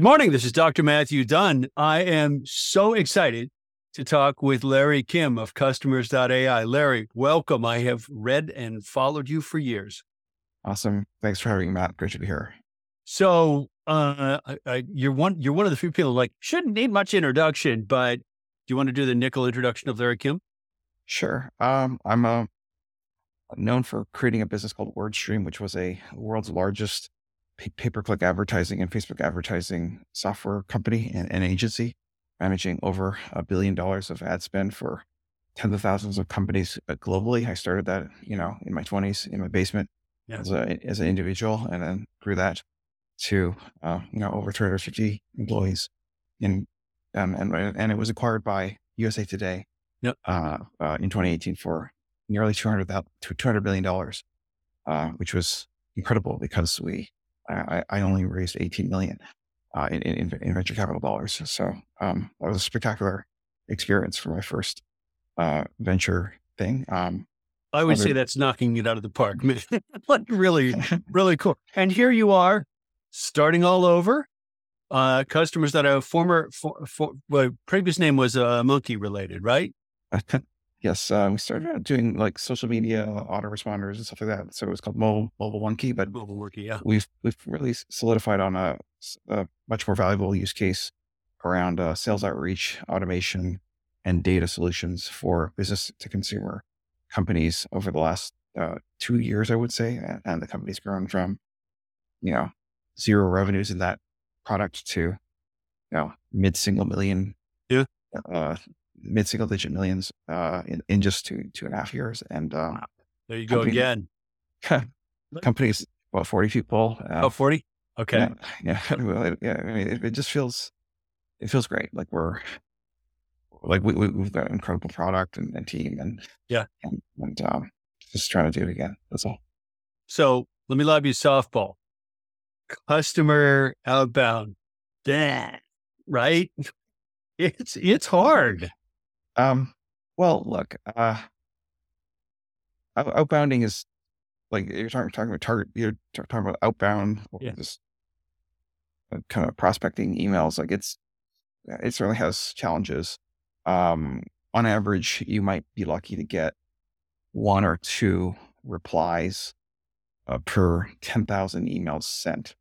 Good morning. This is Dr. Matthew Dunn. I am so excited to talk with Larry Kim of customers.ai. Larry, welcome. I have read and followed you for years. Awesome. Thanks for having me, Matt. Great to be here. So, uh, I, I, you're one, you're one of the few people like shouldn't need much introduction, but do you want to do the nickel introduction of Larry Kim? Sure. Um, I'm uh, known for creating a business called WordStream, which was a world's largest pay per click advertising and Facebook advertising software company and, and, agency, managing over a billion dollars of ad spend for tens of thousands of companies uh, globally. I started that, you know, in my 20s in my basement yeah. as, a, as an individual and then grew that to, uh, you know, over 250 employees. In, um, and, and it was acquired by USA Today yep. uh, uh, in 2018 for nearly 200, $200 billion, uh, which was incredible because we I, I only raised 18 million uh, in, in, in, venture capital dollars. So um, that was a spectacular experience for my first uh, venture thing. Um, I would say that's knocking it out of the park. like really, really cool. And here you are, starting all over. Uh, customers that a former, for, for, well, previous name was uh, monkey related, right? Yes, uh, we started out doing like social media autoresponders and stuff like that. So it was called Mobile MobileMonkey, but MobileMonkey, yeah. We've we've really solidified on a, a much more valuable use case around uh, sales outreach, automation, and data solutions for business to consumer companies over the last uh, two years, I would say, and the company's grown from you know zero revenues in that product to you know mid single million yeah. Uh, mid single digit millions uh, in, in just two two and a half years. And um, there you go again. companies about forty people. Uh, oh, 40? Okay. Yeah, yeah. yeah I mean, it, it, just feels it feels great. Like we're like we, we have got an incredible product and, and team, and yeah, and, and um, just trying to do it again. That's all. So let me lob you softball. Customer outbound. That right? It's it's hard. Um, well, look, uh, outbounding is like you're talking, talking about target, you're talking about outbound or yeah. this uh, kind of prospecting emails. Like it's, it certainly has challenges. Um, on average, you might be lucky to get one or two replies uh, per 10,000 emails sent.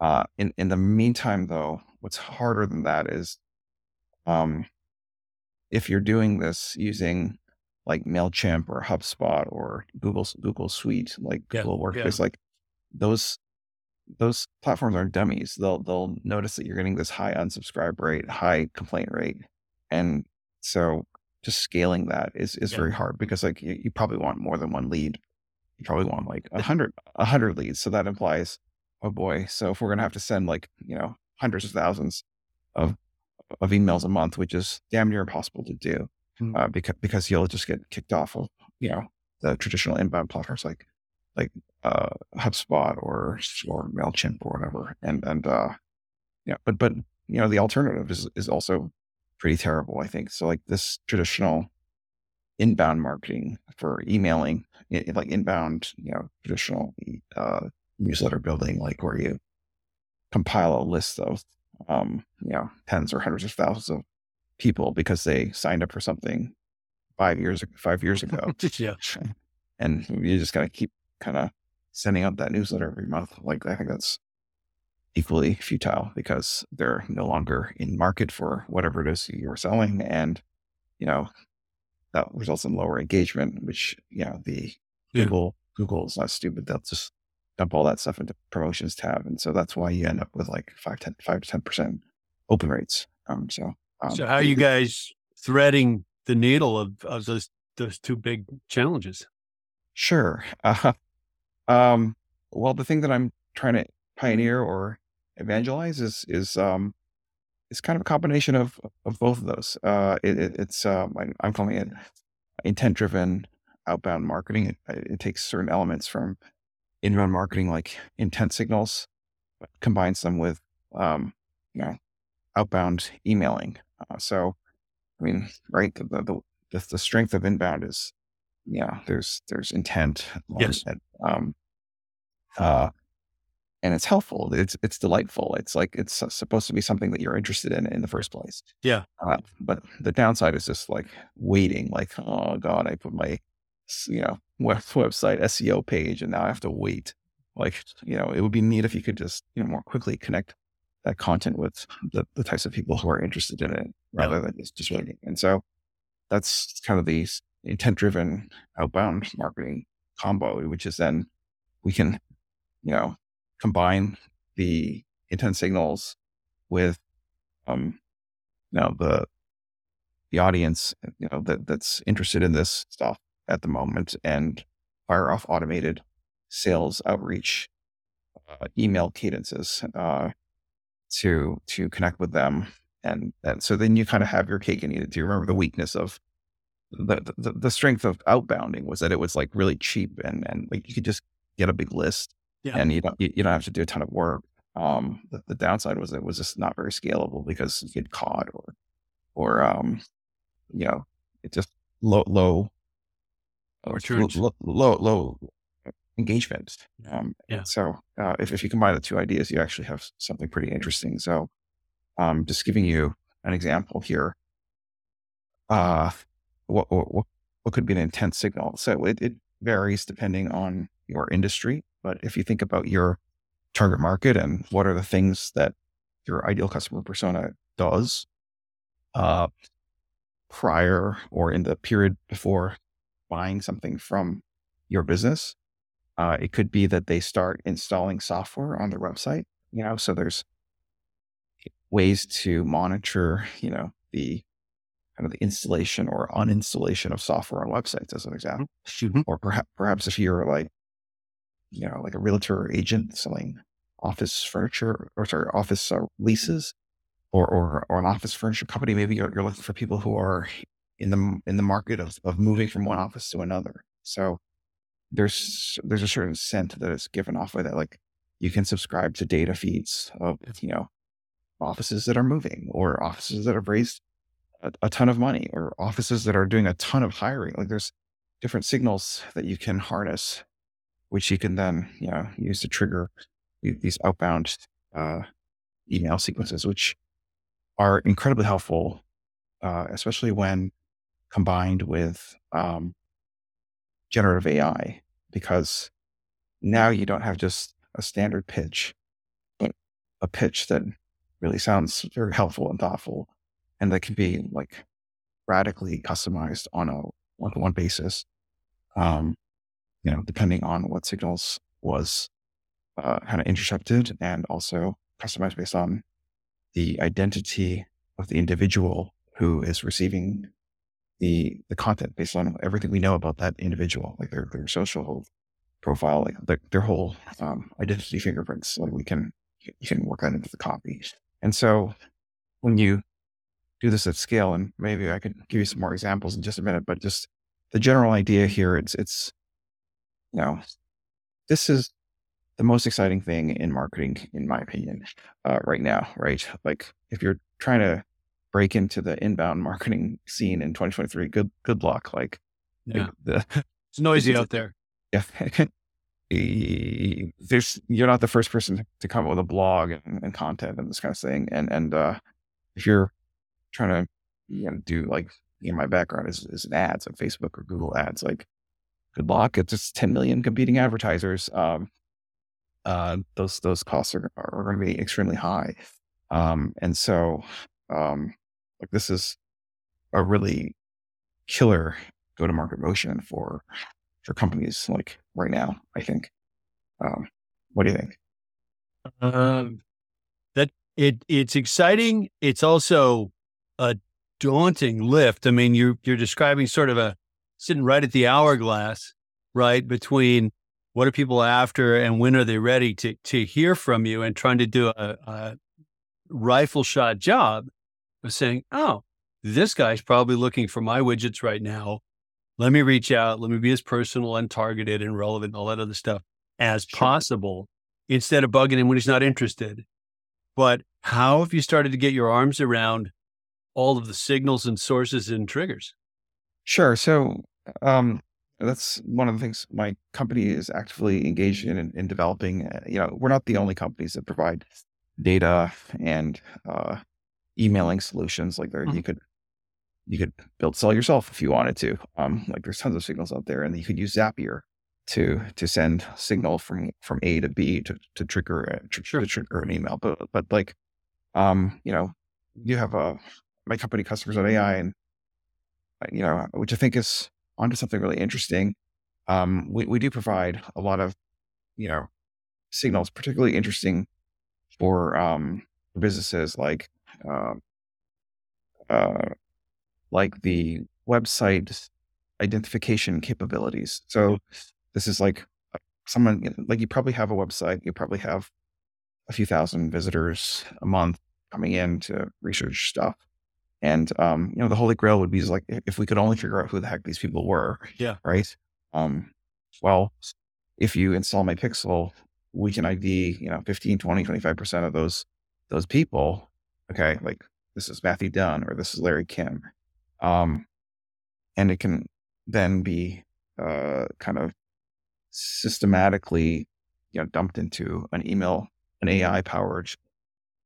Uh, in, in the meantime, though, what's harder than that is, um, if you're doing this using like Mailchimp or HubSpot or Google Google Suite, like yeah, Google Workspace, yeah. like those those platforms are dummies. They'll they'll notice that you're getting this high unsubscribe rate, high complaint rate, and so just scaling that is is yeah. very hard because like you, you, probably want more than one lead. You probably want like a hundred a hundred leads. So that implies, oh boy. So if we're gonna have to send like you know hundreds of thousands of of emails a month, which is damn near impossible to do mm-hmm. uh, because because you'll just get kicked off of you know the traditional inbound platforms like like uh, HubSpot or or Mailchimp or whatever. And and uh, yeah, but but you know the alternative is is also pretty terrible. I think so. Like this traditional inbound marketing for emailing, like inbound, you know, traditional uh, newsletter building, like where you compile a list of um, you know, tens or hundreds of thousands of people because they signed up for something five years five years ago. yeah. And you just gotta keep kind of sending out that newsletter every month. Like I think that's equally futile because they're no longer in market for whatever it is you're selling. And, you know, that results in lower engagement, which, you know, the yeah. Google Google is not stupid. They'll just dump all that stuff into promotions tab. And so that's why you end up with like 5, 10, 5 to 10% open rates. Um, so, um, so how are you guys threading the needle of, of those, those two big challenges? Sure. Uh, um, well, the thing that I'm trying to pioneer or evangelize is, is, um, it's kind of a combination of, of both of those. Uh, it, it, it's, um, I, I'm calling it intent driven outbound marketing. It, it takes certain elements from inbound marketing like intent signals, combines them with um, you know outbound emailing. Uh, so, I mean, right, the, the the, the strength of inbound is yeah, there's there's intent. Yes. um, uh, and it's helpful. It's it's delightful. It's like it's supposed to be something that you're interested in in the first place. Yeah. Uh, but the downside is just like waiting. Like, oh god, I put my you know web, website SEO page, and now I have to wait. Like, you know, it would be neat if you could just you know more quickly connect that content with the, the types of people who are interested in it rather yeah. than just, just waiting. And so that's kind of the intent driven outbound marketing combo, which is then we can, you know, combine the intent signals with um you know the the audience you know that that's interested in this stuff at the moment and fire off automated sales outreach uh, email cadences uh, to to connect with them and and so then you kind of have your cake and eat it. Do you remember the weakness of the, the the strength of outbounding was that it was like really cheap and and like you could just get a big list yeah. and you don't you, you, don't have to do a ton of work. Um, the, the, downside was it was just not very scalable because you get caught or or um, you know, it just low low or low, low low engagement. Um, yeah. So uh, if if you combine the two ideas, you actually have something pretty interesting. So, um, just giving you an example here. Uh, what what what could be an intent signal? So it, it varies depending on your industry. But if you think about your target market and what are the things that your ideal customer persona does uh, prior or in the period before buying something from your business, uh, it could be that they start installing software on their website. You know, so there's ways to monitor, you know, the kind of the installation or uninstallation of software on websites, as an example. Mm-hmm. Or perhaps perhaps if you're like you know, like a realtor or agent selling office furniture or sorry, office uh, leases or, or, or an office furniture company. Maybe you're, you're looking for people who are in the, in the market of, of moving from one office to another. So there's, there's a certain scent that is given off by that. Like you can subscribe to data feeds of, you know, offices that are moving or offices that have raised a, a ton of money or offices that are doing a ton of hiring. Like there's different signals that you can harness which you can then you know use to trigger these outbound uh, email sequences, which are incredibly helpful, uh, especially when combined with um, generative AI, because now you don't have just a standard pitch, but a pitch that really sounds very helpful and thoughtful, and that can be like radically customized on a one-to-one basis. Um, you know, depending on what signals was uh, kind of intercepted and also customized based on the identity of the individual who is receiving the the content based on everything we know about that individual, like their their social profile, like their, their whole um, identity fingerprints. Like we can you can work that into the copy. And so when you do this at scale, and maybe I could give you some more examples in just a minute, but just the general idea here, it's it's you know, this is the most exciting thing in marketing, in my opinion, uh, right now, right? Like if you're trying to break into the inbound marketing scene in 2023, good, good luck. Like, yeah. the, it's noisy out there. Yeah. There's, you're not the first person to come up with a blog and, and content and this kind of thing. And, and, uh, if you're trying to, you know, do like, in my background is, is an ads on Facebook or Google ads, like good luck. It's just 10 million competing advertisers. Um, uh, those those costs are, are going to be extremely high. Um, and so, um, like this is a really killer go to market motion for for companies like right now. I think. Um, what do you think? Um, that it it's exciting. It's also a daunting lift. I mean, you're you're describing sort of a sitting right at the hourglass, right between what are people after and when are they ready to to hear from you, and trying to do a, a rifle shot job of saying, oh, this guy's probably looking for my widgets right now. Let me reach out. Let me be as personal and targeted and relevant and all that other stuff as sure. possible instead of bugging him when he's not interested. But how have you started to get your arms around all of the signals and sources and triggers? Sure. So um, that's one of the things my company is actively engaged in in, in developing. Uh, you know, we're not the only companies that provide data and uh, emailing solutions. Like there, mm-hmm. you could you could build sell yourself if you wanted to. Um, like there's tons of signals out there, and you could use Zapier to to send signal from from A to B to to trigger a, tr- sure. to trigger an email. But but like, um, you know, you have a my company customers.ai, and uh, you know, which I think is onto something really interesting. Um, we we do provide a lot of you know signals, particularly interesting for um businesses like um uh like the website identification capabilities. So this is like uh, someone like you probably have a website, you probably have a few thousand visitors a month coming in to research stuff. And um, you know, the holy grail would be like if we could only figure out who the heck these people were. Yeah. Right. Um, well, if you install my pixel, we can ID, you know, 15, 20, 25% of those those people. Okay. Like this is Matthew Dunn or this is Larry Kim. Um, and it can then be uh, kind of systematically you know dumped into an email an ai powered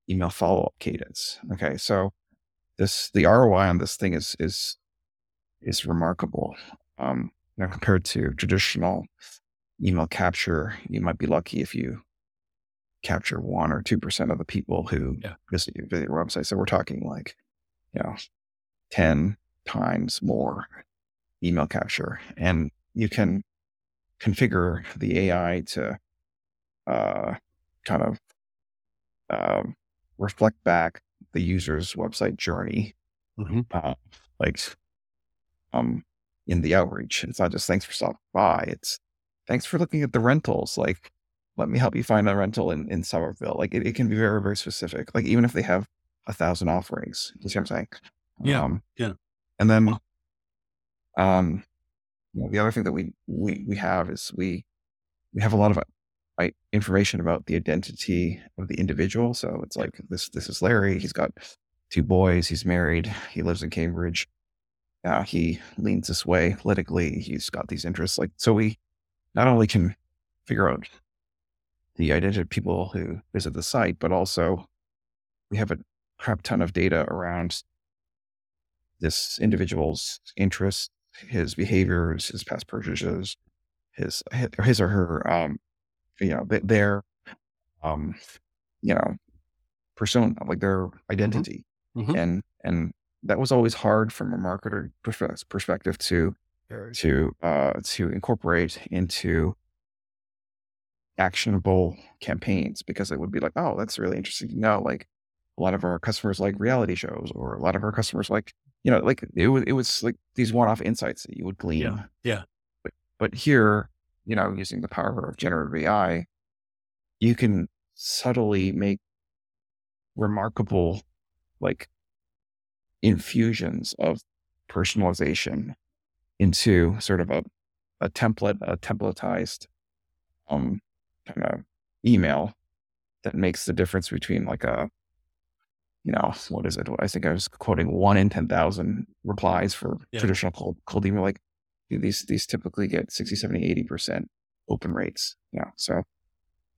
email follow-up cadence okay so this the roi on this thing is is is remarkable um compared to traditional email capture you might be lucky if you capture one or two percent of the people who yeah. visit, your, visit your website so we're talking like you know 10 times more email capture and you can configure the AI to uh, kind of uh, reflect back the user's website journey, mm-hmm. uh, like um, in the outreach. It's not just thanks for stopping by. It's thanks for looking at the rentals. Like, let me help you find a rental in, in Somerville. Like, it, it can be very, very specific. Like, even if they have a thousand offerings, you see what I'm saying? Yeah. Um, yeah. And then, um, you know, the other thing that we we we have is we we have a lot of uh, information about the identity of the individual. So it's like this this is Larry. He's got two boys. He's married. He lives in Cambridge. Uh, he leans this way politically. He's got these interests. Like so, we not only can figure out the identity of people who visit the site, but also we have a crap ton of data around this individual's interests, his behaviors, his past purchases, his his or her, um, you know, their, um, you know, persona, like their mm-hmm. identity, mm-hmm. and and that was always hard from a marketer perspective to to uh, to incorporate into actionable campaigns because it would be like, oh, that's really interesting to know. Like a lot of our customers like reality shows, or a lot of our customers like you know, like it was, it was like these one-off insights that you would glean. Yeah. Yeah. But, but here, you know, using the power of generative AI, you can subtly make remarkable, like, infusions of personalization into sort of a, a template, a templatized, um, kind of email that makes the difference between like a you know, what is it? I think I was quoting one in 10,000 replies for yeah. traditional cold, cold email. Like these, these typically get 60, 70, 80% open rates. Yeah. So,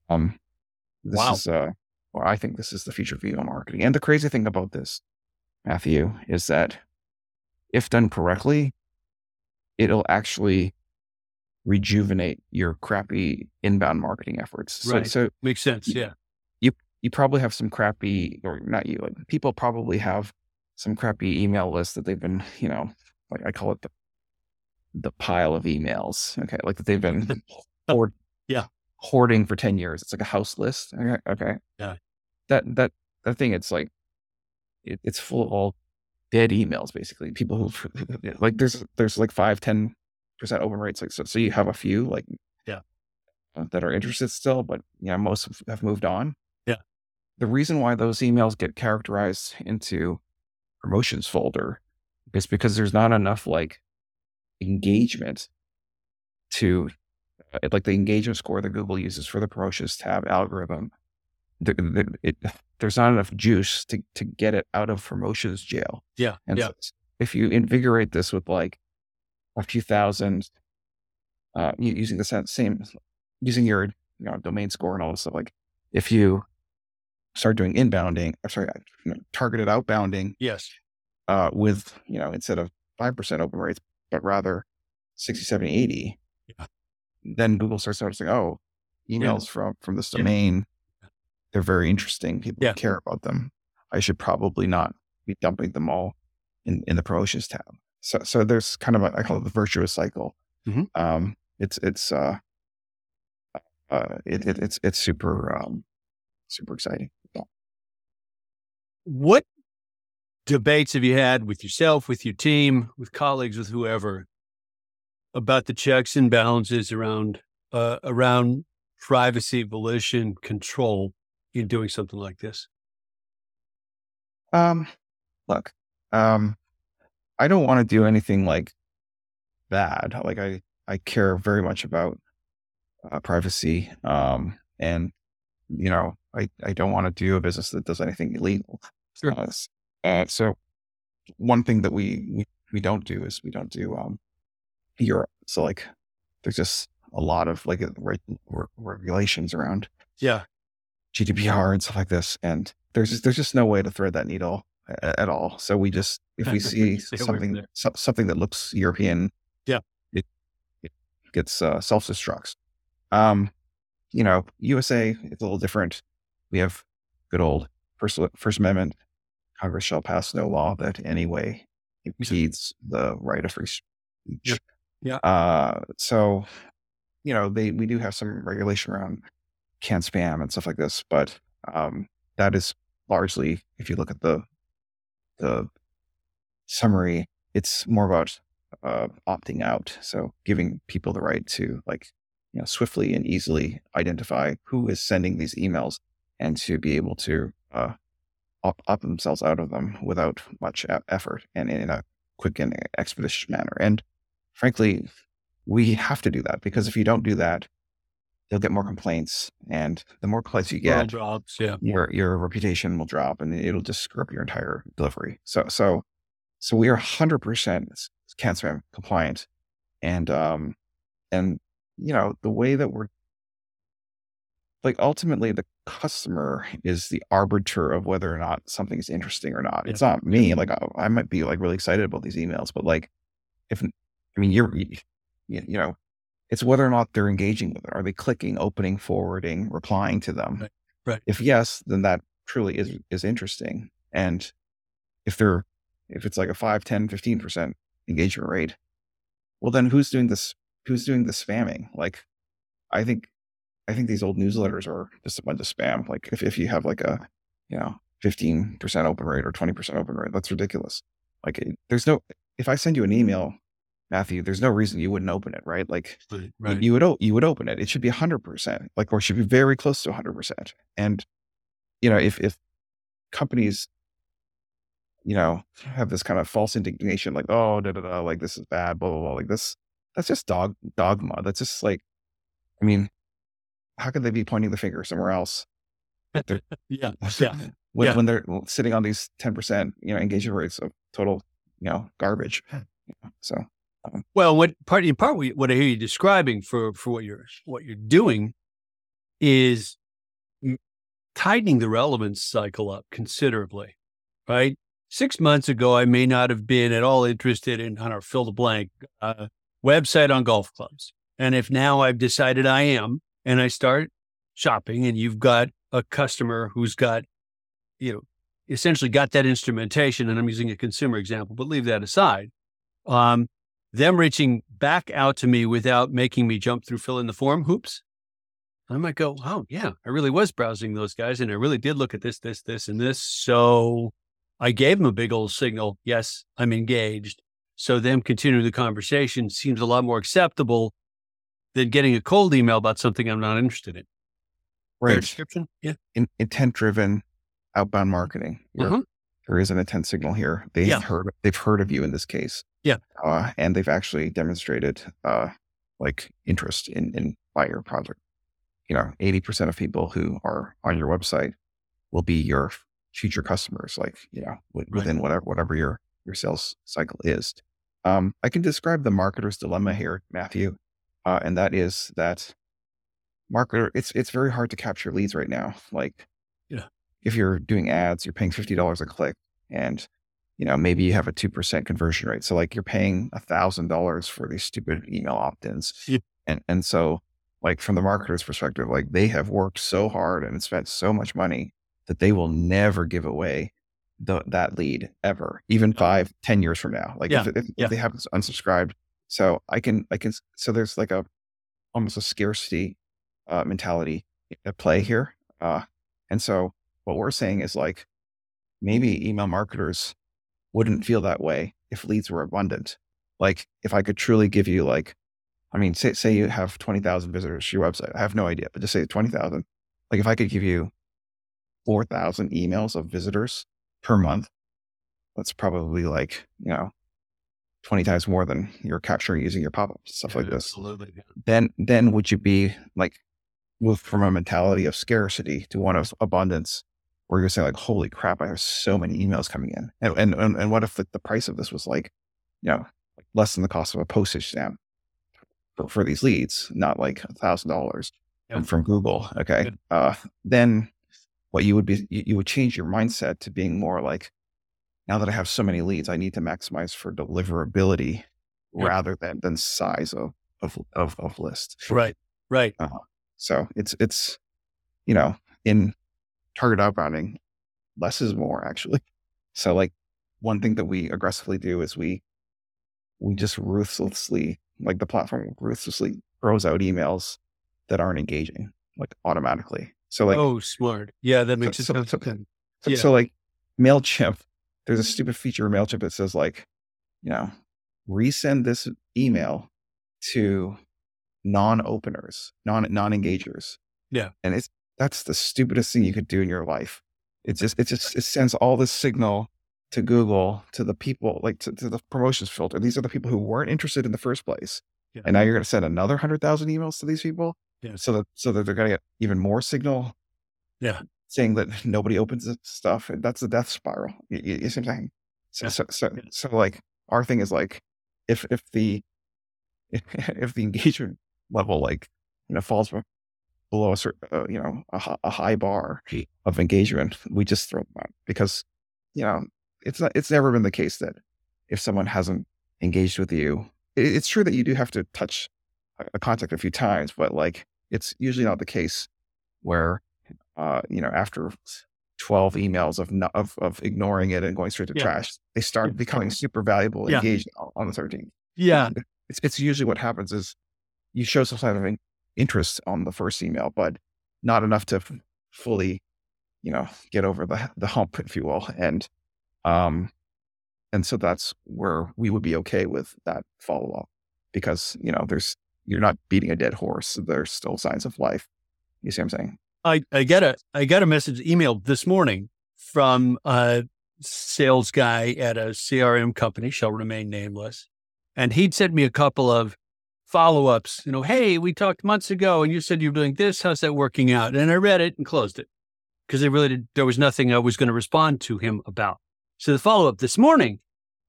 um, this wow. is, uh, well, I think this is the future of email marketing. And the crazy thing about this, Matthew, is that if done correctly, it'll actually rejuvenate your crappy inbound marketing efforts. Right. So, so makes sense. Yeah you you probably have some crappy, or not you, people probably have some crappy email lists that they've been, you know, like I call it the the pile of emails. Okay, like that they've been hoard, yeah hoarding for ten years. It's like a house list. Okay, okay. yeah. That that that thing. It's like it, it's full of all dead emails. Basically, people who like there's there's like five ten percent open rates. Like so, so you have a few like yeah that are interested still, but yeah, most have moved on Yeah. the reason why those emails get characterized into promotions folder is because there's not enough like engagement to uh, like the engagement score that Google uses for the promotions tab algorithm. The, the, it, there's not enough juice to, to get it out of promotions jail. Yeah. And yeah. So if you invigorate this with like a few thousand uh, using the same, using your you know, domain score and all this stuff. Like if you start doing inbounding, I'm sorry, you know, targeted outbounding. Yes. Uh, with, you know, instead of 5% open rates, but rather 60, 70, 80. Yeah. Then Google starts noticing, oh, emails yeah. from, from this domain, yeah. they're very interesting. People care about them. I should probably not be dumping them all in, in the promotions tab. So, so there's kind of a, I call it the virtuous cycle. Mm-hmm. Um, it's, it's, uh, uh, it, it, it's, it's super, um, super exciting. What debates have you had with yourself, with your team, with colleagues, with whoever about the checks and balances around, uh, around privacy, volition, control in doing something like this? Um, look, um, I don't want to do anything like bad. Like I, I care very much about uh, privacy. Um, and you know, I, I don't want to do a business that does anything illegal. Sure. Uh, uh, so one thing that we, we, we don't do is we don't do, um, Europe. So like, there's just a lot of like re- re- regulations around yeah GDPR and stuff like this, and there's just, there's just no way to thread that needle at, all. So we just if we see something so, something that looks European, yeah, it, it gets uh, self destructs. Um, you know, USA it's a little different. We have good old First First Amendment. Congress shall pass no law that any way impedes the right of free speech. Yeah. yeah. Uh, so, you know, they we do have some regulation around CAN-SPAM and stuff like this, but um, that is largely, if you look at the the summary, it's more about uh, opting out. So giving people the right to like you know, swiftly and easily identify who is sending these emails and to be able to uh, opt themselves out of them without much effort and in a quick and expeditious manner. And frankly, we have to do that because if you don't do that, you'll get more complaints, and the more complaints you get, drops, yeah. your your reputation will drop, and it'll just screw up your entire delivery. So so so we are hundred percent CAN-SPAM compliant, and um and you know, the way that we're like ultimately the customer is the arbiter of whether or not something is interesting or not. Yeah. It's not me. Like I, I, might be like really excited about these emails, but like if I mean you're you, you know, it's whether or not they're engaging with it. Are they clicking, opening, forwarding, replying to them? Right. right. If yes, then that truly is is interesting. And if they're if it's like a 5, 10, 15% engagement rate, well then who's doing this who's doing the spamming? Like, I think, I think these old newsletters are just a bunch of spam. Like, if, if you have like a, you know, 15% open rate or 20% open rate, that's ridiculous. Like, it, there's no, if I send you an email, Matthew, there's no reason you wouldn't open it, right? Like, right. you would, you would open it. It should be 100%, like, or should be very close to 100%. And, you know, if, if companies, you know, have this kind of false indignation, like, oh, da da da, like this is bad, blah, blah, blah, like this, that's just dog dogma. That's just like, I mean, how could they be pointing the finger somewhere else? yeah, yeah. When, yeah. when they're sitting on these ten percent, you know, engagement rates of total, you know, garbage. So, um, well, what part in part what I hear you describing for for what you're what you're doing is tightening the relevance cycle up considerably, right? Six months ago, I may not have been at all interested in, on our fill the blank, uh, website on golf clubs. And if now I've decided I am and I start shopping and you've got a customer who's got, you know, essentially got that instrumentation, and I'm using a consumer example, but leave that aside. Um, them reaching back out to me without making me jump through fill in the form hoops. I might go, oh yeah, I really was browsing those guys and I really did look at this, this, this, and this. So I gave them a big old signal. Yes, I'm engaged. So them continuing the conversation seems a lot more acceptable than getting a cold email about something I'm not interested in. Right. description? Yeah. In, intent driven outbound marketing. Uh-huh. There is an intent signal here. They've yeah. heard they've heard of you in this case. Yeah. Uh, and they've actually demonstrated uh, like interest in in buy your product. You know, 80% of people who are on your website will be your future customers, like, you know, within right. whatever whatever your your sales cycle is. Um, I can describe the marketer's dilemma here, Matthew. uh, and that is that marketer. It's it's very hard to capture leads right now. Like, yeah, if you're doing ads, you're paying fifty dollars a click, and you know maybe you have a two percent conversion rate. So like you're paying a thousand dollars for these stupid email opt-ins, yeah. and and so like from the marketer's perspective, like they have worked so hard and spent so much money that they will never give away the, that lead ever, even five, ten years from now. Like yeah. if, if, yeah. if they have unsubscribed, so I can, I can, so there's like a, almost a scarcity uh, mentality at play here. Uh, and so what we're saying is like, maybe email marketers wouldn't feel that way if leads were abundant. Like if I could truly give you like, I mean, say, say you have 20,000 visitors to your website. I have no idea, but just say 20,000. Like if I could give you 4,000 emails of visitors per month, that's probably like, you know, 20 times more than you're capturing using your pop-ups, stuff yeah, like this. Absolutely. Then, then would you be like, move from a mentality of scarcity to one of abundance where you're saying like, holy crap, I have so many emails coming in. And, and, and, and what if the, the price of this was like, you know, less than the cost of a postage stamp for, for these leads, not like a thousand dollars from Google. Okay. Uh, then what you would be, you, you, would change your mindset to being more like, now that I have so many leads, I need to maximize for deliverability rather than, than size of, of, of, of list. Right. Right. Uh, so it's, it's, you know, in target outbounding, less is more actually. So like one thing that we aggressively do is we, we just ruthlessly, like the platform ruthlessly throws out emails that aren't engaging, like automatically. So like, oh, smart. Yeah, that makes so, it so, sound so, yeah. so like MailChimp, there's a stupid feature in MailChimp that says like, you know, resend this email to non-openers, non non-engagers. Yeah. And it's that's the stupidest thing you could do in your life. It just it just it sends all this signal to Google, to the people, like to, to the promotions filter. These are the people who weren't interested in the first place. Yeah. And now you're gonna send another hundred thousand emails to these people. Yeah. So that so that they're gonna get even more signal Yeah. saying that nobody opens this stuff. And that's the death spiral. You, you, you see what I'm saying? So, Yeah. so, so, Yeah. so like our thing is like, if, if the, if the engagement level, like, you know, falls below a certain, uh, you know, a, a high bar of engagement, we just throw them out because, you know, it's not, it's never been the case that if someone hasn't engaged with you, it, it's true that you do have to touch a, a contact a few times, but like, it's usually not the case where uh, you know, after 12 emails of, no, of, of ignoring it and going straight to Yeah. trash, they start becoming super valuable, Yeah. engaged on- the 13th. Yeah. It's, it's usually what happens is you show some kind of interest on the first email, but not enough to f- fully, you know, get over the, the hump, if you will. And, um, and so that's where we would be okay with that follow up because, you know, there's, you're not beating a dead horse. There's still signs of life. You see what I'm saying? I, I get a I got a message email this morning from a sales guy at a CRM company, shall remain nameless. And he'd sent me a couple of follow-ups, you know, hey, we talked months ago and you said you're doing this. How's that working out? And I read it and closed it because it really there was nothing I was going to respond to him about. So the follow-up this morning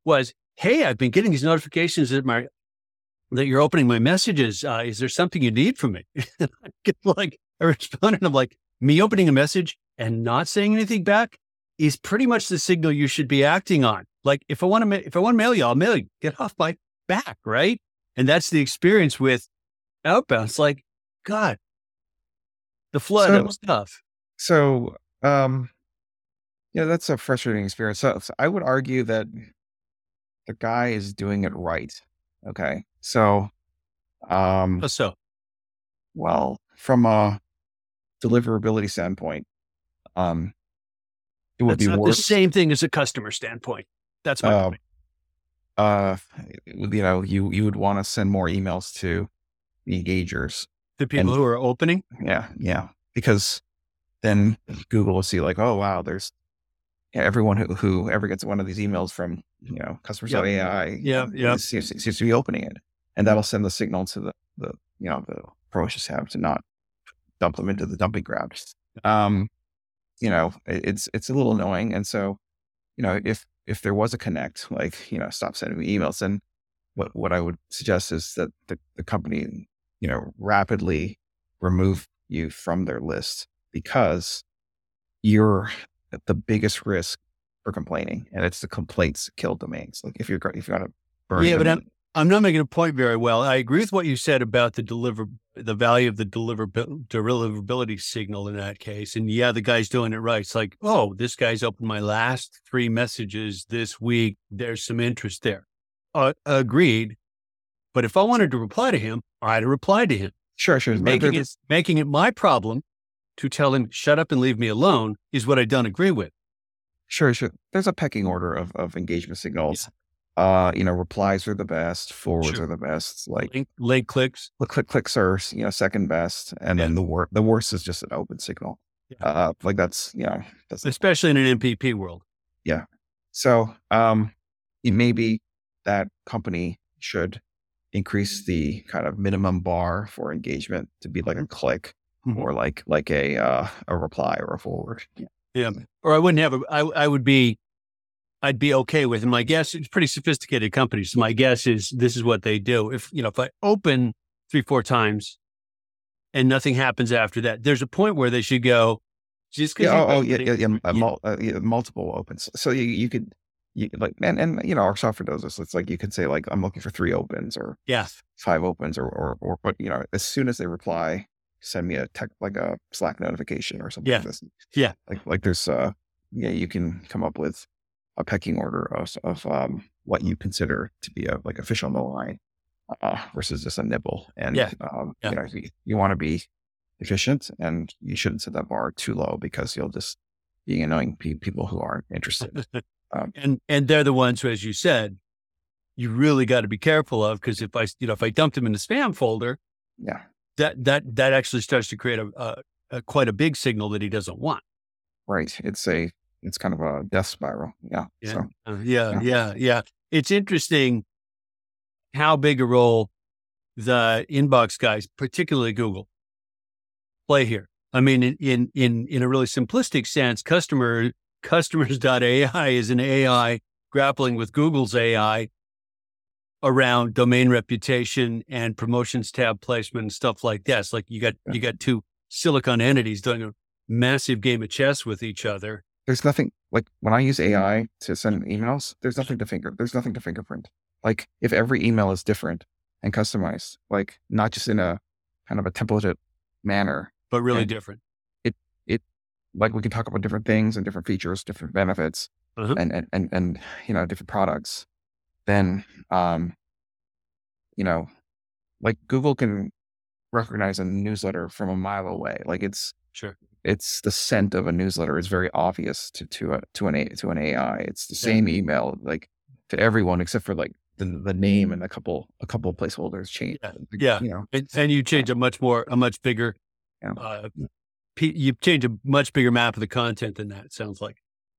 was, hey, I've been getting these notifications that my that you're opening my messages. Uh, is there something you need from me? Like I responded, I'm like, me opening a message and not saying anything back is pretty much the signal you should be acting on. Like if I want to, ma- if I want to mail you, I'll mail you. Get off my back, right? And that's the experience with outbound. It's like, God, the flood So- of stuff. So, um, yeah, that's a frustrating experience. So, so I would argue that the guy is doing it right. Okay. So, um, So well, from a deliverability standpoint, um, it would that's be not worse. the same thing as a customer standpoint. That's my Uh, point. Uh, you know, you, you would want to send more emails to the engagers. The people and- who are opening. Yeah. Yeah. Because then Google will see like, oh, wow, there's yeah, everyone who, who ever gets one of these emails from, you know, customers.ai Yeah, yeah. Seems, seems to be opening it. And that'll send the signal to the, the you know, the promotions have to not dump them into the dumping ground. Um, you know, it, it's, it's a little annoying. And so, you know, if, if there was a connect, like, you know, stop sending me emails, And what, what I would suggest is that the, the company you know, rapidly remove you from their list because you're the biggest risk for complaining, and it's the complaints kill domains. Like if you're if you want to burn, yeah, but I'm I'm not making a point very well. I agree with what you said about the deliver the value of the deliverability signal in that case. And yeah, the guy's doing it right. It's like, oh, this guy's opened my last three messages this week. There's some interest there. Uh, agreed. But if I wanted to reply to him, I'd reply to him. Sure, sure. Making it, making it my problem to tell him, shut up and leave me alone is what I don't agree with. Sure, sure. There's a pecking order of, of engagement signals. Uh, you know, replies are the best, forwards sure. are the best. Like link, link clicks, click clicks are you know second best, and yeah. then the worst the worst is just an open signal. Yeah. Uh, like that's yeah, that's especially in an MPP world. Yeah. So um, maybe that company should increase the kind of minimum bar for engagement to be like a click mm-hmm. or like like a uh, a reply or a forward. Yeah. yeah. Or I wouldn't have a I I would be I'd be okay with. And my guess it's pretty sophisticated companies. So my guess is this is what they do. If you know, if I open three, four times and nothing happens after that, there's a point where they should go, just yeah, oh, oh yeah, yeah, yeah, uh, mul- uh, yeah, multiple opens. So you, you could you like and and you know our software does this. It's like you could say like I'm looking for three opens or yeah five opens or or or but you know as soon as they reply, send me a tech like a Slack notification or something. Yeah, like this. yeah. Like like there's uh yeah you can come up with a pecking order of of um what you consider to be a like a fish on the line uh, versus just a nibble. And yeah, um, yeah. you know you, you want to be efficient and you shouldn't set that bar too low because you'll just be annoying pe- people who aren't interested. Um, and and they're the ones who, as you said, you really got to be careful of because if I you know if I dumped them in the spam folder, yeah, that that that actually starts to create a, a, a quite a big signal that he doesn't want. Right. It's a it's kind of a death spiral. Yeah. Yeah. So, uh, yeah, yeah. Yeah. Yeah. It's interesting how big a role the inbox guys, particularly Google, play here. I mean, in in in, in a really simplistic sense, customer customers.ai is an AI grappling with Google's AI around domain reputation and promotions tab placement and stuff like this. Like you got you got two silicon entities doing a massive game of chess with each other. There's nothing like when I use AI to send emails, there's nothing to finger there's nothing to fingerprint. Like if every email is different and customized, like not just in a kind of a templated manner. But really different It, it, like we can talk about different things and different features, different benefits, uh-huh. and, and and and you know different products, then um, you know, like Google can recognize a newsletter from a mile away. Like it's sure it's the scent of a newsletter is very obvious to to a to an to an AI. It's the same email like to everyone except for like the, the name and a couple a couple placeholders change. Yeah, yeah. you know, and, and you change a much more a much bigger yeah. uh, you change a much bigger map of the content than that. It sounds like.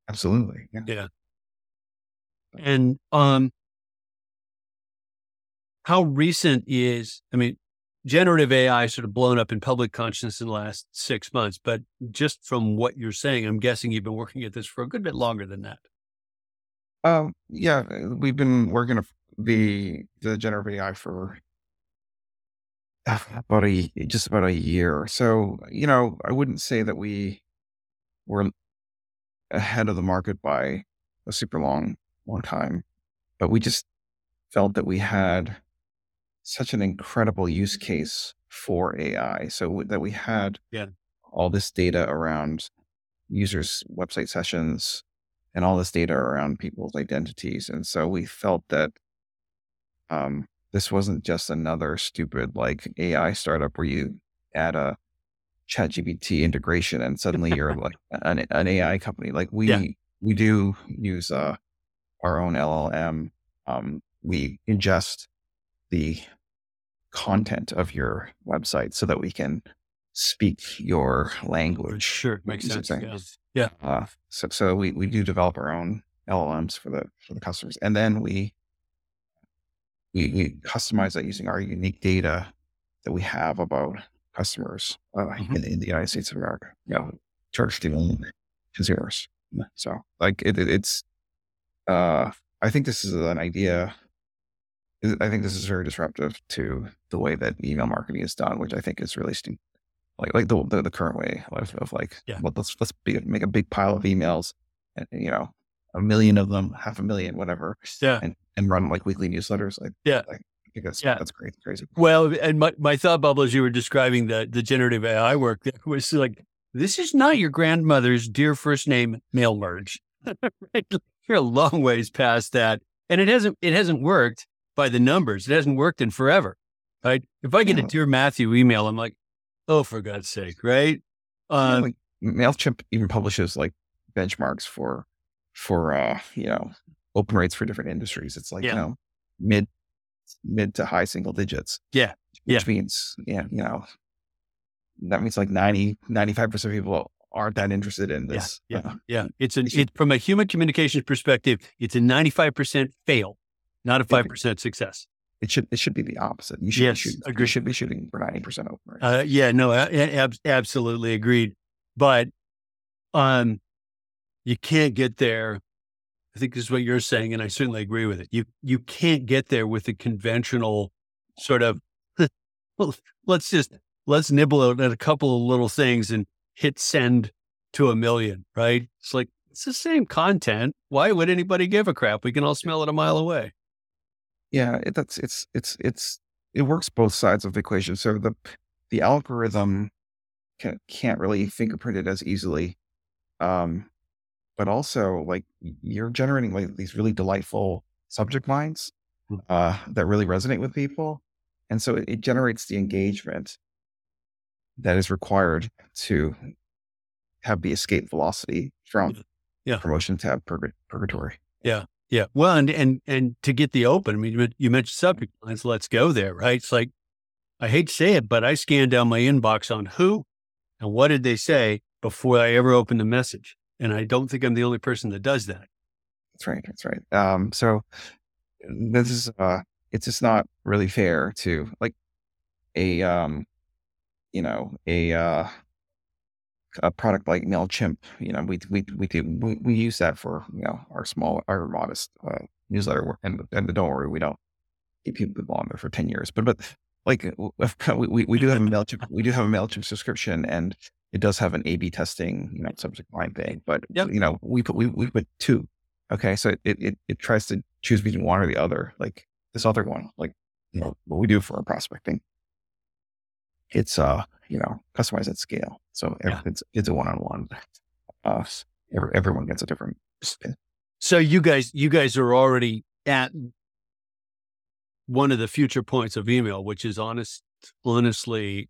Absolutely. Yeah. yeah. And um, how recent is? I mean, generative AI sort of blown up in public consciousness in the last six months, but just from what you're saying, I'm guessing you've been working at this for a good bit longer than that. Um, yeah, we've been working the the generative AI for about a just about a year. So, you know, I wouldn't say that we were ahead of the market by a super long, long time, but we just felt that we had such an incredible use case for AI. So that we had yeah. all this data around users' website sessions and all this data around people's identities. And so we felt that um, this wasn't just another stupid like AI startup where you add a chat GPT integration and suddenly you're like an, an, AI company. Like we, yeah. we do use uh, our own LLM. Um, we ingest the content of your website so that we can speak your language. Sure. Makes sense. Yeah. yeah. Uh, so, so we, we do develop our own LLMs for the, for the customers. And then we we, we customize that using our unique data that we have about customers uh, mm-hmm. in, in, the United States of America. Yeah, charge to consumers. So, like, it, it, it's. Uh, I think this is an idea I think this is very disruptive to the way that email marketing is done, which I think is really st- like like the, the, the current way of, of like yeah. well let's let's be, make a big pile of emails and you know a million of them, half a million, whatever. Yeah, and and run like weekly newsletters. Like yeah, I that's yeah. that's great, crazy. Well, and my, my thought bubble as you were describing the the generative AI work was like this is not your grandmother's dear first name mail merge. You're a long ways past that, and it hasn't it hasn't worked by the numbers. It hasn't worked in forever, right? If I get yeah. a dear Matthew email, I'm like, oh, for God's sake, right? Uh, yeah, like Mailchimp even publishes like benchmarks for for uh you know open rates for different industries. It's like yeah. you know mid mid to high single digits. Yeah, which yeah. means yeah you know that means like 90 95 percent of people aren't that interested in this. Yeah, yeah, uh, yeah. It's an it, from a human communications perspective, it's a ninety five percent fail, not a five percent success. It should it should be the opposite. You should yes, be shooting, agreed. you should be shooting for ninety percent open rate. Uh, yeah, no, ab- absolutely agreed. But um, you can't get there. I think this is what you're saying, and I certainly agree with it. You you can't get there with a conventional sort of well, let's just let's nibble out at a couple of little things and hit send to a million, right? It's like it's the same content. Why would anybody give a crap? We can all smell it a mile away. Yeah, it, that's it's it's it's it works both sides of the equation. So the the algorithm can, can't really fingerprint it as easily, um, but also like you're generating like these really delightful subject lines hmm. uh, that really resonate with people, and so it, it generates the engagement that is required to have the escape velocity from yeah. promotion tab purg- purgatory. Yeah. Yeah. Well, and, and, and to get the open, I mean, you mentioned subject lines. Let's go there, right? It's like, I hate to say it, but I scanned down my inbox on who and what did they say before I ever opened the message. And I don't think I'm the only person that does that. That's right. That's right. Um, so this is, uh, it's just not really fair to like a, um, you know, a, uh, a product like Mailchimp, you know, we we we do we, we use that for you know our small our modest uh, newsletter, and and don't worry, we don't keep people on there for ten years, but but like we we, we do have a Mailchimp we do have a Mailchimp subscription, and it does have an A/B testing you know subject line thing, but yep. you know we put we we put two, okay, so it it it tries to choose between one or the other, like this other one, like you know what we do for our prospecting. It's uh you know customized at scale so yeah. it's it's a one-on-one uh everyone gets a different spin so you guys you guys are already at one of the future points of email which is honest honestly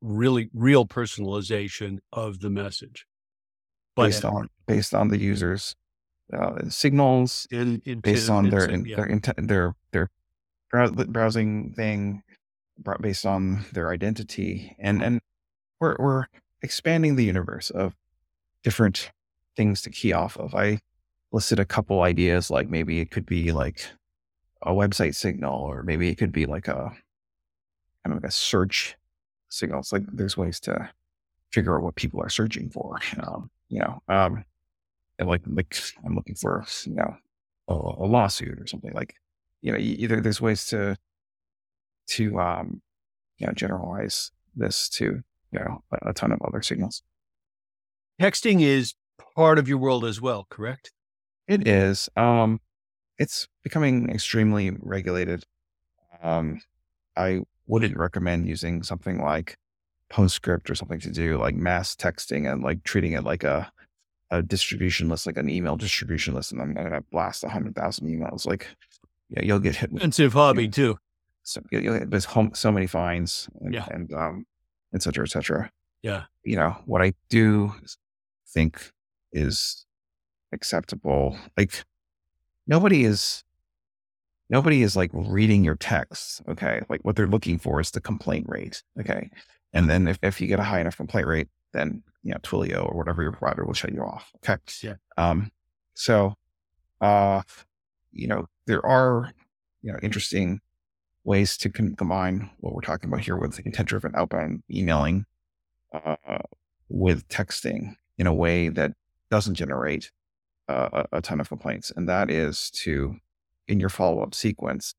really real personalization of the message but based on based on the users uh, signals in, in, based on their in, yeah. their their their browsing thing based on their identity and and we're we're expanding the universe of different things to key off of. I listed a couple ideas like maybe it could be like a website signal or maybe it could be like a kind of like a search signal. It's like there's ways to figure out what people are searching for um, you know um and like like i'm looking for you know a, a lawsuit or something like you know either there's ways to to um, you know generalize this to you know a, a ton of other signals. Texting is part of your world as well, correct? It is. Um, it's becoming extremely regulated. Um, I wouldn't recommend using something like PostScript or something to do like mass texting and like treating it like a a distribution list, like an email distribution list, and I'm gonna blast a hundred thousand emails. Like, yeah, you'll get hit. With, Expensive hobby you know, too so there's home, so many fines and, yeah. and um, et cetera, et cetera. Yeah. You know, what I do think is acceptable. Like nobody is, nobody is like reading your text. Okay. Like what they're looking for is the complaint rate. Okay. And then if, if you get a high enough complaint rate, then, you know, Twilio or whatever your provider will shut you off. Okay. Yeah. Um, so, uh, you know, there are, you know, interesting ways to combine what we're talking about here with intent driven outbound emailing uh, with texting in a way that doesn't generate uh, a ton of complaints. And that is to, in your follow up sequence,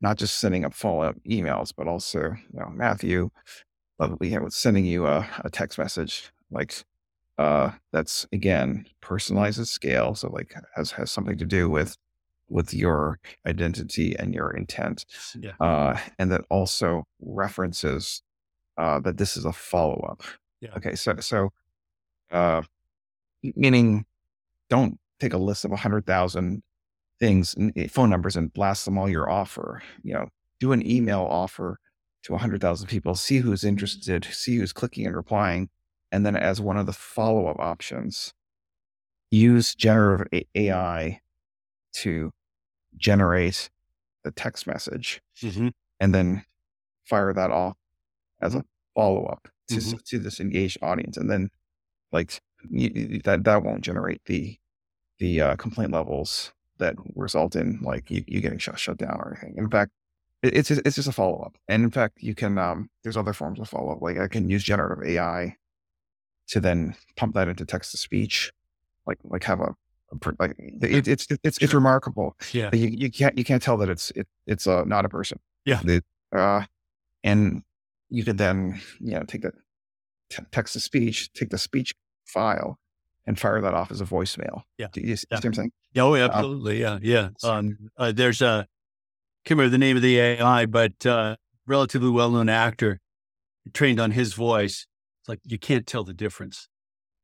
not just sending up follow up emails, but also, you know, Matthew, we have sending you a, a text message like uh, that's again personalized at scale. So like has has something to do with with your identity and your intent. Yeah. Uh, and that also references uh, that this is a follow up. Yeah. Okay. So so uh, meaning don't take a list of a hundred thousand things, eh, phone numbers, and blast them all your offer. You know, do an email offer to a hundred thousand people, see who's interested, see who's clicking and replying, and then as one of the follow up options, use generative AI to generate the text message mm-hmm. and then fire that off as a follow up to, Mhm. to this engaged audience. And then like you, that, that won't generate the, the uh, complaint levels that result in like you, you getting shut, shut down or anything. In fact, it, it's, it's just a follow up. And in fact, you can, um, there's other forms of follow up. Like I can use generative AI to then pump that into text to speech, like, like have a, like it, it's, it's, it's remarkable. Yeah. You, you can't you can't tell that it's it, it's uh, not a person. Yeah. The, uh, and you could then you know take the t- text to speech, take the speech file, and fire that off as a voicemail. Yeah. Do you, see Yeah. what I'm saying? Yeah, oh, absolutely. Yeah, yeah. Um, uh, there's a, can't remember the name of the AI, but uh, relatively well-known actor trained on his voice. It's like you can't tell the difference,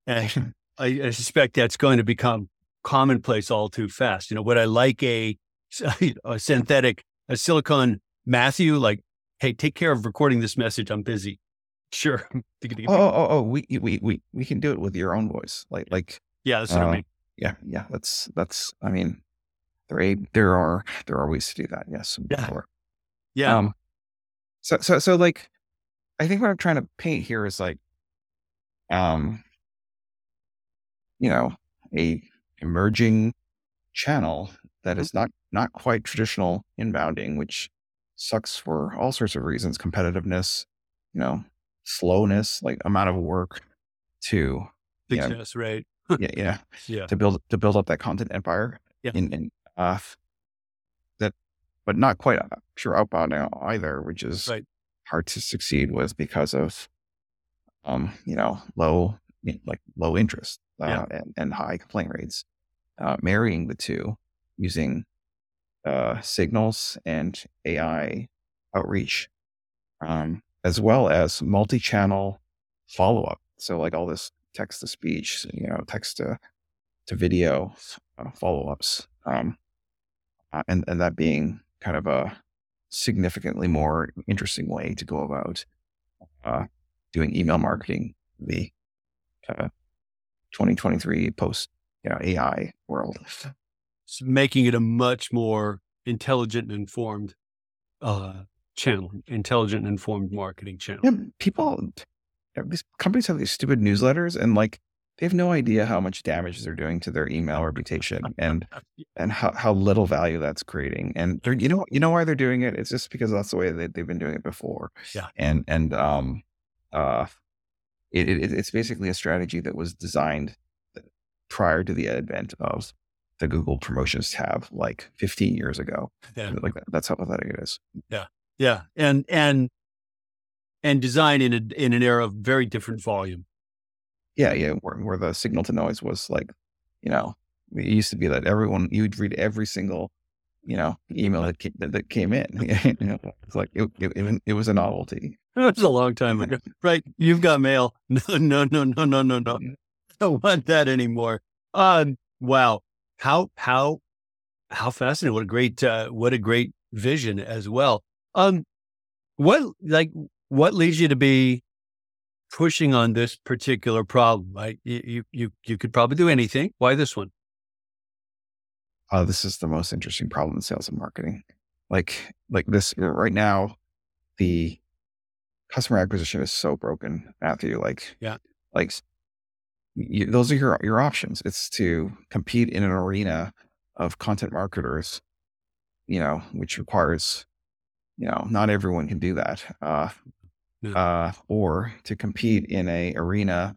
and I, I suspect that's going to become commonplace all too fast. You know, would I like a, a synthetic, a silicon Matthew? Like, hey, take care of recording this message. I'm busy. Sure. Oh, oh, oh, we we we we can do it with your own voice. Like like yeah, that's what I uh, mean. yeah yeah. That's that's. I mean, there a, there are there are ways to do that. Yes. Yeah. Sure. Yeah. Um, so, so, so like, I think what I'm trying to paint here is like, um, you know, a emerging channel that Mm-hmm. is not, not quite traditional inbounding, which sucks for all sorts of reasons, competitiveness, you know, slowness, like amount of work to, Big yeah. yes, right. yeah, yeah, Yeah. to build, to build up that content empire Yeah. in, in, uh, that, but not quite pure outbound either, which is Right. hard to succeed with because of, um, you know, low, like low interest, uh, Yeah. and, and high complaint rates. Uh, marrying the two using, uh, signals and AI outreach, um, as well as multi-channel follow-up. So like all this text to speech, you know, text to, to video uh, follow-ups, um, uh, and, and that being kind of a significantly more interesting way to go about uh, doing email marketing the uh, 2023 post you know, AI world. s- making it a much more intelligent and informed uh, channel, intelligent and informed marketing channel. Yeah, people, these companies have these stupid newsletters, and like they have no idea how much damage they're doing to their email reputation, and and how, how little value that's creating. And they're, you know, you know why they're doing it? It's just because that's the way they, they've been doing it before. Yeah. And, and, um, uh, it, it, it's basically a strategy that was designed prior to the advent of the Google Promotions tab, like 15 years ago. Yeah. Like that, that's how pathetic it is. Yeah, yeah, and and and design in a in an era of very different volume. Yeah. Yeah. Where, where the signal to noise was like, you know, it used to be that everyone, you'd read every single, you know, email that came, that, came in. you know, it's like, it, it, it, was a novelty. It was a long time ago, right? You've got mail. No, no, no, no, no, no, no. I don't want that anymore. Um, wow, how how how fascinating! What a great uh, what a great vision as well. Um, what like what leads you to be pushing on this particular problem? Right? You you, you could probably do anything. Why this one? Uh, this is the most interesting problem in sales and marketing. Like, like this right now, the customer acquisition is so broken, Matthew. Like, Yeah. like you, those are your your options. It's to compete in an arena of content marketers, you know, which requires, you know, not everyone can do that. Uh, Yeah. uh, or to compete in a arena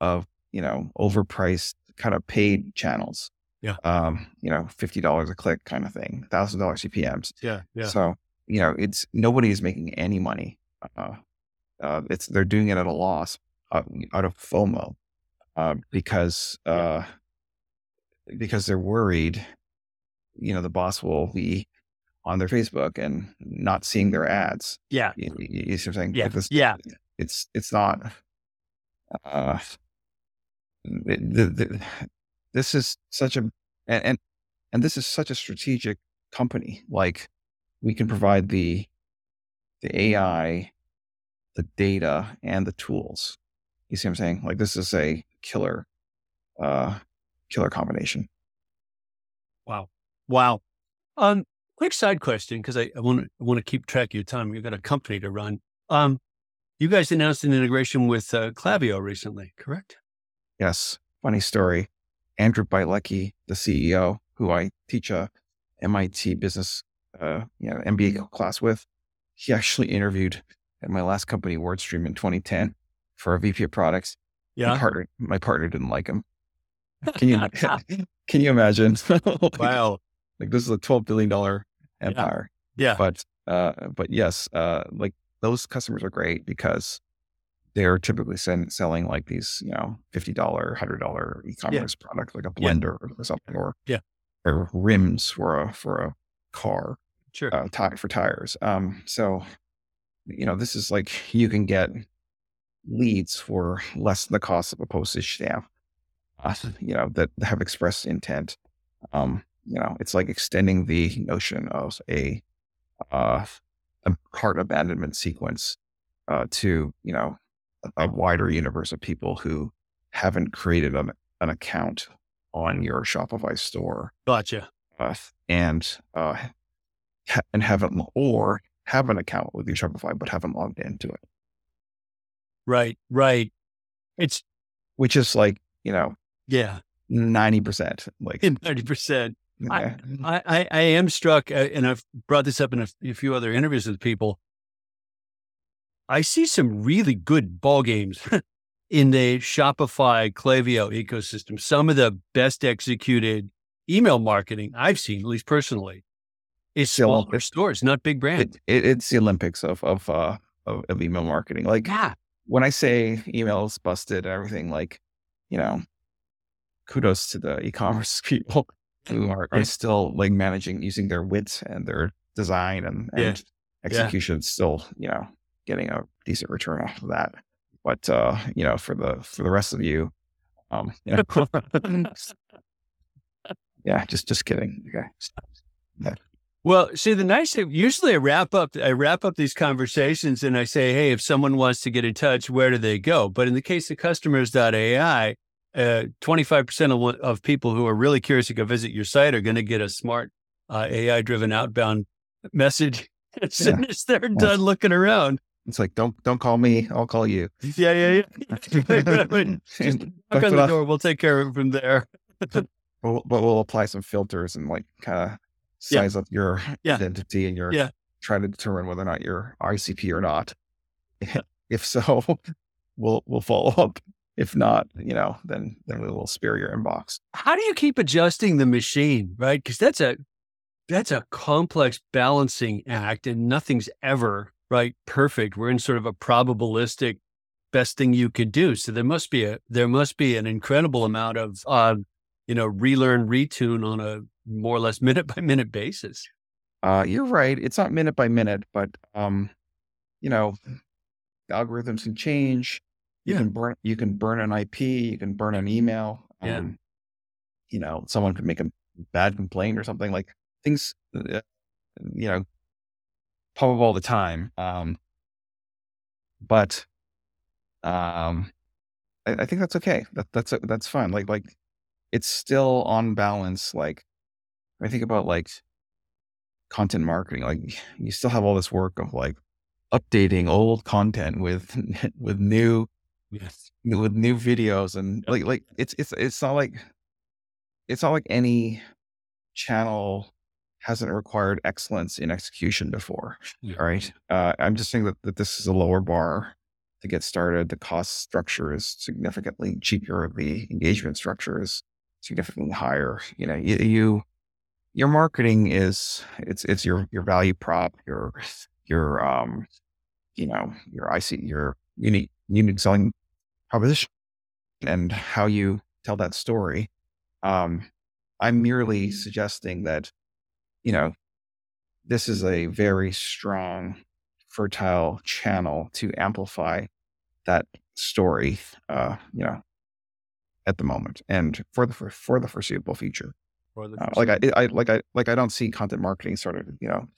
of you know overpriced kind of paid channels. Yeah. Um, you know, fifty dollars a click kind of thing, thousand dollars CPMS. Yeah, yeah, So you know, it's nobody is making any money. Uh, uh, it's they're doing it at a loss uh, out of FOMO uh, because uh, because they're worried. You know, the boss will be on their Facebook and not seeing their ads. Yeah, you, you, you see what I'm saying? Yeah, Like this- yeah, it's it's not. Uh, the, the, this is such a and, and and this is such a strategic company. Like we can provide the the AI, the data, and the tools. You see what I'm saying? Like this is a killer, uh, killer combination. Wow. Wow. Um, quick side question because I want to I want to keep track of your time. You've got a company to run. Um, you guys announced an integration with uh, Klaviyo recently, correct? Yes. Funny story. Andrew Bialecki, the CEO, who I teach a MIT business, uh, you know, MBA class with, he actually interviewed at my last company, WordStream, in 2010 for a VP of products. My Yeah. partner, my partner didn't like him. Can you can you imagine? Like- wow. Like this is a twelve billion dollar empire. Yeah. But uh, but yes, uh, like those customers are great because they're typically send, selling like these, you know, fifty dollar, hundred dollar e-commerce product, like a Yeah. blender or something, or Yeah. or rims for a for a car, Sure. uh, for tires. Um, so you know, this is like you can get leads for less than the cost of a postage stamp. Uh, you know that have expressed intent. Um, you know, it's like extending the notion of a uh, a cart abandonment sequence uh, to you know a, wider universe of people who haven't created an, an account on your Shopify store Gotcha. uh, and uh, ha- and haven't or have an account with your Shopify but haven't logged into it, Right. Right. It's which is like you know yeah, ninety percent. Like ninety percent. I- yeah. I, I, I am struck, uh, and I've brought this up in a, a few other interviews with people. I see some really good ball games in the Shopify Klaviyo ecosystem. Some of the best executed email marketing I've seen, at least personally, is Still- smaller stores, not big brands. it, it, it's the Olympics of of, uh, of of email marketing. Like yeah, when I say emails busted and everything, like you know, kudos to the e-commerce people who are, are still like managing using their wits and their design and, Yeah. and execution still you know getting a decent return off of that. But uh, you know, for the for the rest of you, um, you know, yeah, just just kidding. Okay. Well, see, the nice thing, usually I wrap up, I wrap up these conversations and I say, Hey, if someone wants to get in touch, where do they go? But in the case of customers.ai, uh, 25% of, of people who are really curious to go visit your site are going to get a smart uh, AI driven outbound message as soon as they're done looking around. It's like don't don't call me, I'll call you. Yeah, yeah, yeah. Just knock on the door. We'll take care of it from there. We'll, but we'll apply some filters and like kind of Yeah. size up your Yeah. identity and your Yeah. try to determine whether or not you're ICP or not. if so, we'll we'll follow up. If not, you know, then then we will spare your inbox. how do you keep adjusting the machine right because that's a that's a complex balancing act and nothing's ever right perfect we're in sort of a probabilistic best thing you could do so there must be a there must be an incredible amount of uh you know relearn retune on a more or less minute by minute basis Uh, you're right. It's not minute by minute, but um, you know, the algorithms can change. You Yeah. can burn you can burn an IP, you can burn an email. Yeah. Um, you know, someone could make a bad complaint or something like things uh, you know all the time. Um but um I, I think that's okay. That that's that's fine. Like like it's still on balance. Like I think about like content marketing like you still have all this work of like updating old content with with new yes with new videos and like like it's it's it's not like it's not like any channel hasn't required excellence in execution before Yeah. all right? Uh, i'm just saying that, that this is a lower bar to get started. The cost structure is significantly cheaper. The engagement structure is significantly higher. You know you, you your marketing is it's it's your your value prop, your your um, you know, your IC your unique unique selling proposition and how you tell that story. Um, I'm merely suggesting that, you know, this is a very strong, fertile channel to amplify that story, uh, you know, at the moment and for the for, for the foreseeable future. The uh, like I, I like I like I don't see content marketing sort of you know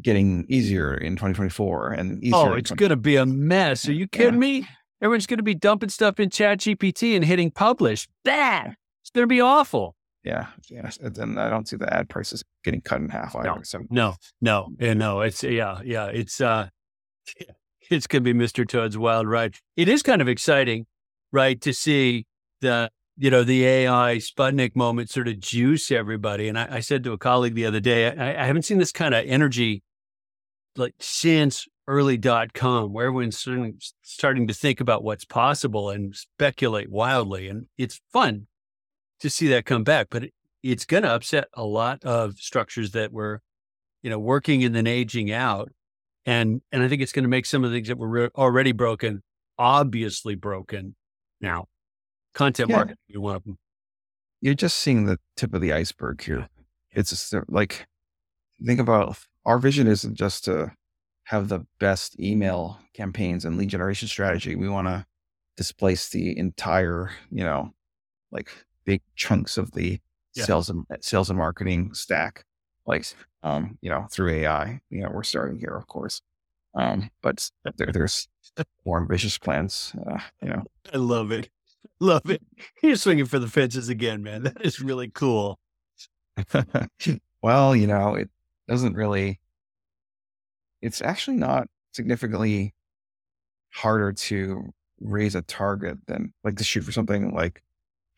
getting easier in 2024 and easier. Oh, it's going to be a mess. Are you kidding yeah. me? Everyone's going to be dumping stuff in Chat GPT and hitting publish. That it's going to be awful. Yeah, yeah, and I don't see the ad prices getting cut in half either. No, so. no, no, yeah, no. It's yeah, yeah. It's uh, it's to be Mr. Toad's wild ride. It is kind of exciting, right, to see the you know the AI Sputnik moment sort of juice everybody. And I, I said to a colleague the other day, I, I haven't seen this kind of energy like since early dot com, where everyone's starting, starting to think about what's possible and speculate wildly, and it's fun to see that come back. But it, it's going to upset a lot of structures that were, you know, working and then aging out and and I think it's going to make some of the things that were re- already broken obviously broken now. Content yeah. marketing, you one of them. You're just seeing the tip of the iceberg here. It's just like think about our vision isn't just to have the best email campaigns and lead generation strategy. We want to displace the entire, you know, like big chunks of the yeah. sales and sales and marketing stack like um, you know, through AI. You know, we're starting here, of course. Um, but there, there's more ambitious plans. Uh, you know, I love it, love it. You're swinging for the fences again, man. That is really cool. well, you know, it doesn't really. It's actually not significantly harder to raise a target than like to shoot for something like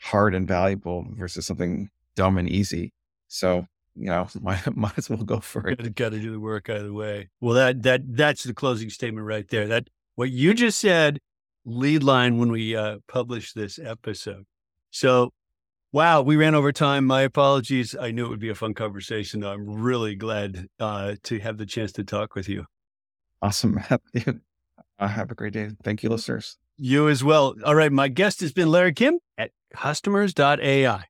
hard and valuable versus something dumb and easy. So you know, might, might as well go for it. Got to do the work either way. Well, that that that's the closing statement right there. That what you just said, lead line when we uh, publish this episode. So, wow, we ran over time. My apologies. I knew it would be a fun conversation. I'm really glad uh, to have the chance to talk with you. Awesome. Uh, have a great day. Thank you, listeners. You as well. All right. My guest has been Larry Kim at customers.ai.